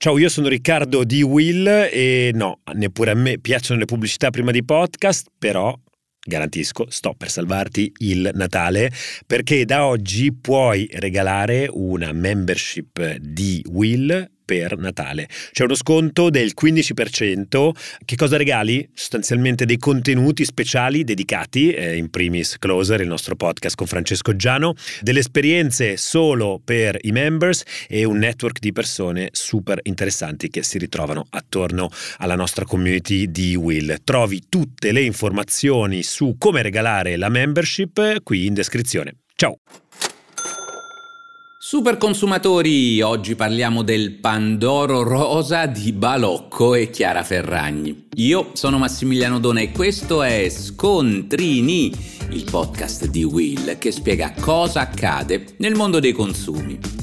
Ciao, io sono Riccardo di Will e no, neppure a me piacciono le pubblicità prima di podcast, però garantisco, sto per salvarti il Natale perché da oggi puoi regalare una membership di Will per Natale. C'è uno sconto del 15%. Che cosa regali? Sostanzialmente dei contenuti speciali dedicati, eh, in primis Closer, il nostro podcast con Francesco Giano, delle esperienze solo per i members e un network di persone super interessanti che si ritrovano attorno alla nostra community di Will. Trovi tutte le informazioni su come regalare la membership qui in descrizione. Ciao! Super consumatori, oggi parliamo del Pandoro Rosa di Balocco e Chiara Ferragni. Io sono Massimiliano Dona e questo è Scontrini, il podcast di Will che spiega cosa accade nel mondo dei consumi.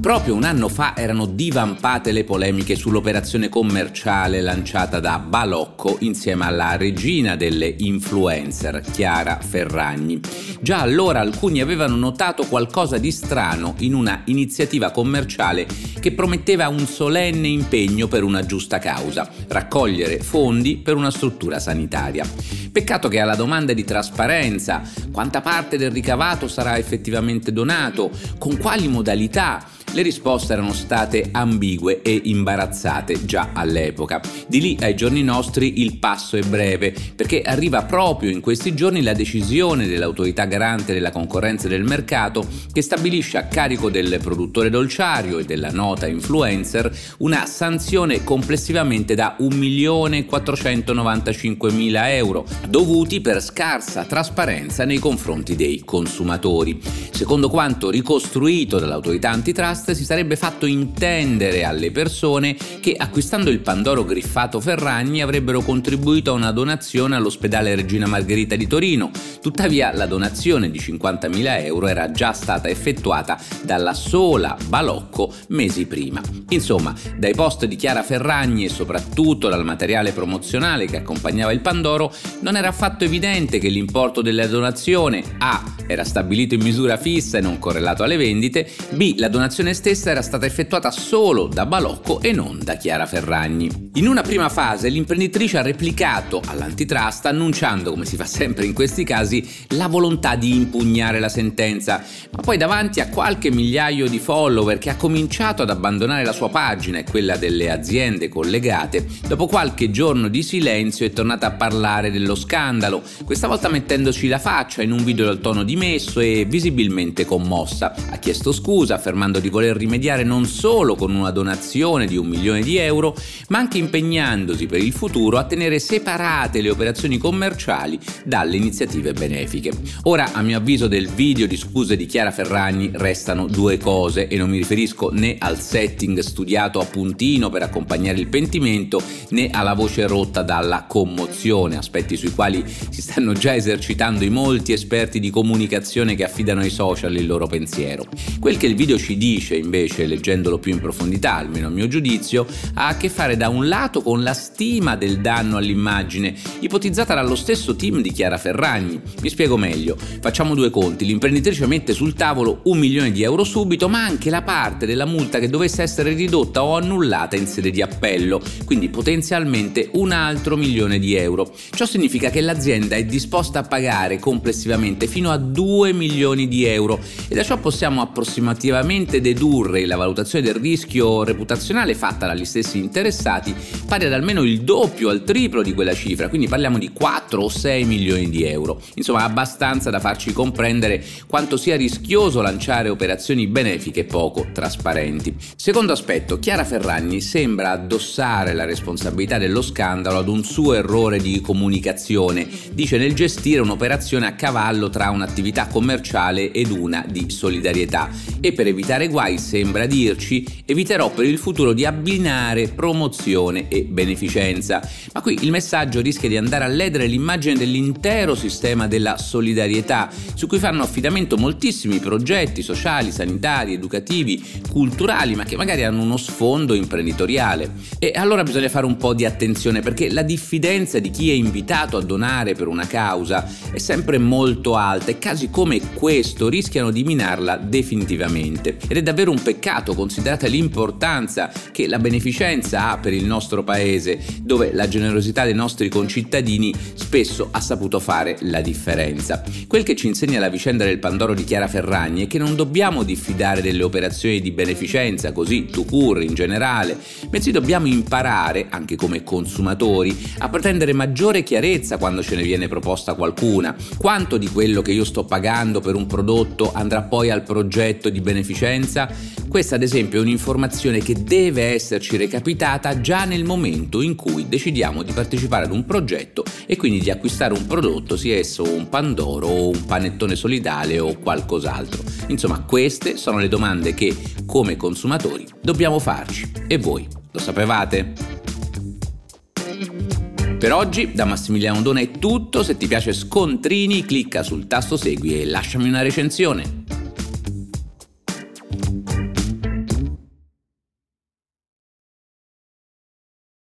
Proprio un anno fa erano divampate le polemiche sull'operazione commerciale lanciata da Balocco insieme alla regina delle influencer, Chiara Ferragni. Già allora alcuni avevano notato qualcosa di strano in una iniziativa commerciale che prometteva un solenne impegno per una giusta causa, raccogliere fondi per una struttura sanitaria. Peccato che alla domanda di trasparenza, quanta parte del ricavato sarà effettivamente donato, con quali modalità, le risposte erano state ambigue e imbarazzate già all'epoca. Di lì ai giorni nostri il passo è breve, perché arriva proprio in questi giorni la decisione dell'autorità garante della concorrenza e del mercato che stabilisce a carico del produttore dolciario e della nota influencer una sanzione complessivamente da 1.495.000 euro, dovuti per scarsa trasparenza nei confronti dei consumatori. Secondo quanto ricostruito dall'autorità antitrust, podcast si sarebbe fatto intendere alle persone che acquistando il Pandoro griffato Ferragni avrebbero contribuito a una donazione all'ospedale Regina Margherita di Torino. Tuttavia la donazione di 50.000 euro era già stata effettuata dalla sola Balocco mesi prima. Insomma, dai post di Chiara Ferragni e soprattutto dal materiale promozionale che accompagnava il Pandoro, non era affatto evidente che l'importo della donazione A era stabilito in misura fissa e non correlato alle vendite, B la donazione l'operazione stessa era stata effettuata solo da Balocco e non da Chiara Ferragni. In una prima fase l'imprenditrice ha replicato all'antitrust annunciando, come si fa sempre in questi casi, la volontà di impugnare la sentenza, ma poi davanti a qualche migliaio di follower che ha cominciato ad abbandonare la sua pagina e quella delle aziende collegate, dopo qualche giorno di silenzio è tornata a parlare dello scandalo, questa volta mettendoci la faccia in un video dal tono dimesso e visibilmente commossa. Ha chiesto scusa affermando di voler rimediare non solo con una donazione di un milione di euro, ma anche impegnandosi per il futuro a tenere separate le operazioni commerciali dalle iniziative benefiche. Ora, a mio avviso, del video di scuse di Chiara Ferragni restano due cose e non mi riferisco né al setting studiato a puntino per accompagnare il pentimento né alla voce rotta dalla commozione, aspetti sui quali si stanno già esercitando i molti esperti di comunicazione che affidano ai social il loro pensiero. Quel che il video ci dice dice invece, leggendolo più in profondità, almeno a mio giudizio, ha a che fare da un lato con la stima del danno all'immagine, ipotizzata dallo stesso team di Chiara Ferragni. Mi spiego meglio, facciamo due conti, l'imprenditrice mette sul tavolo un milione di euro subito, ma anche la parte della multa che dovesse essere ridotta o annullata in sede di appello, quindi potenzialmente un altro milione di euro. Ciò significa che l'azienda è disposta a pagare complessivamente fino a 2 milioni di euro e da ciò possiamo approssimativamente dedurre dedurre la valutazione del rischio reputazionale fatta dagli stessi interessati pari ad almeno il doppio al triplo di quella cifra, quindi parliamo di 4 o 6 milioni di euro. Insomma, abbastanza da farci comprendere quanto sia rischioso lanciare operazioni benefiche poco trasparenti. Secondo aspetto, Chiara Ferragni sembra addossare la responsabilità dello scandalo ad un suo errore di comunicazione, dice nel gestire un'operazione a cavallo tra un'attività commerciale ed una di solidarietà e per evitare guai sembra dirci, eviterò per il futuro di abbinare promozione e beneficenza. Ma qui il messaggio rischia di andare a ledere l'immagine dell'intero sistema della solidarietà, su cui fanno affidamento moltissimi progetti sociali, sanitari, educativi, culturali, ma che magari hanno uno sfondo imprenditoriale. E allora bisogna fare un po' di attenzione perché la diffidenza di chi è invitato a donare per una causa è sempre molto alta e casi come questo rischiano di minarla definitivamente. Ed è davvero davvero un peccato considerata l'importanza che la beneficenza ha per il nostro paese, dove la generosità dei nostri concittadini spesso ha saputo fare la differenza. Quel che ci insegna la vicenda del Pandoro di Chiara Ferragni è che non dobbiamo diffidare delle operazioni di beneficenza, così tu cur in generale, bensì dobbiamo imparare, anche come consumatori, a pretendere maggiore chiarezza quando ce ne viene proposta qualcuna. Quanto di quello che io sto pagando per un prodotto andrà poi al progetto di beneficenza? Questa ad esempio è un'informazione che deve esserci recapitata già nel momento in cui decidiamo di partecipare ad un progetto e quindi di acquistare un prodotto, sia esso un Pandoro o un panettone solidale o qualcos'altro. Insomma, queste sono le domande che, come consumatori, dobbiamo farci. E voi, lo sapevate? Per oggi da Massimiliano Dona è tutto, se ti piace Scontrini clicca sul tasto segui e lasciami una recensione.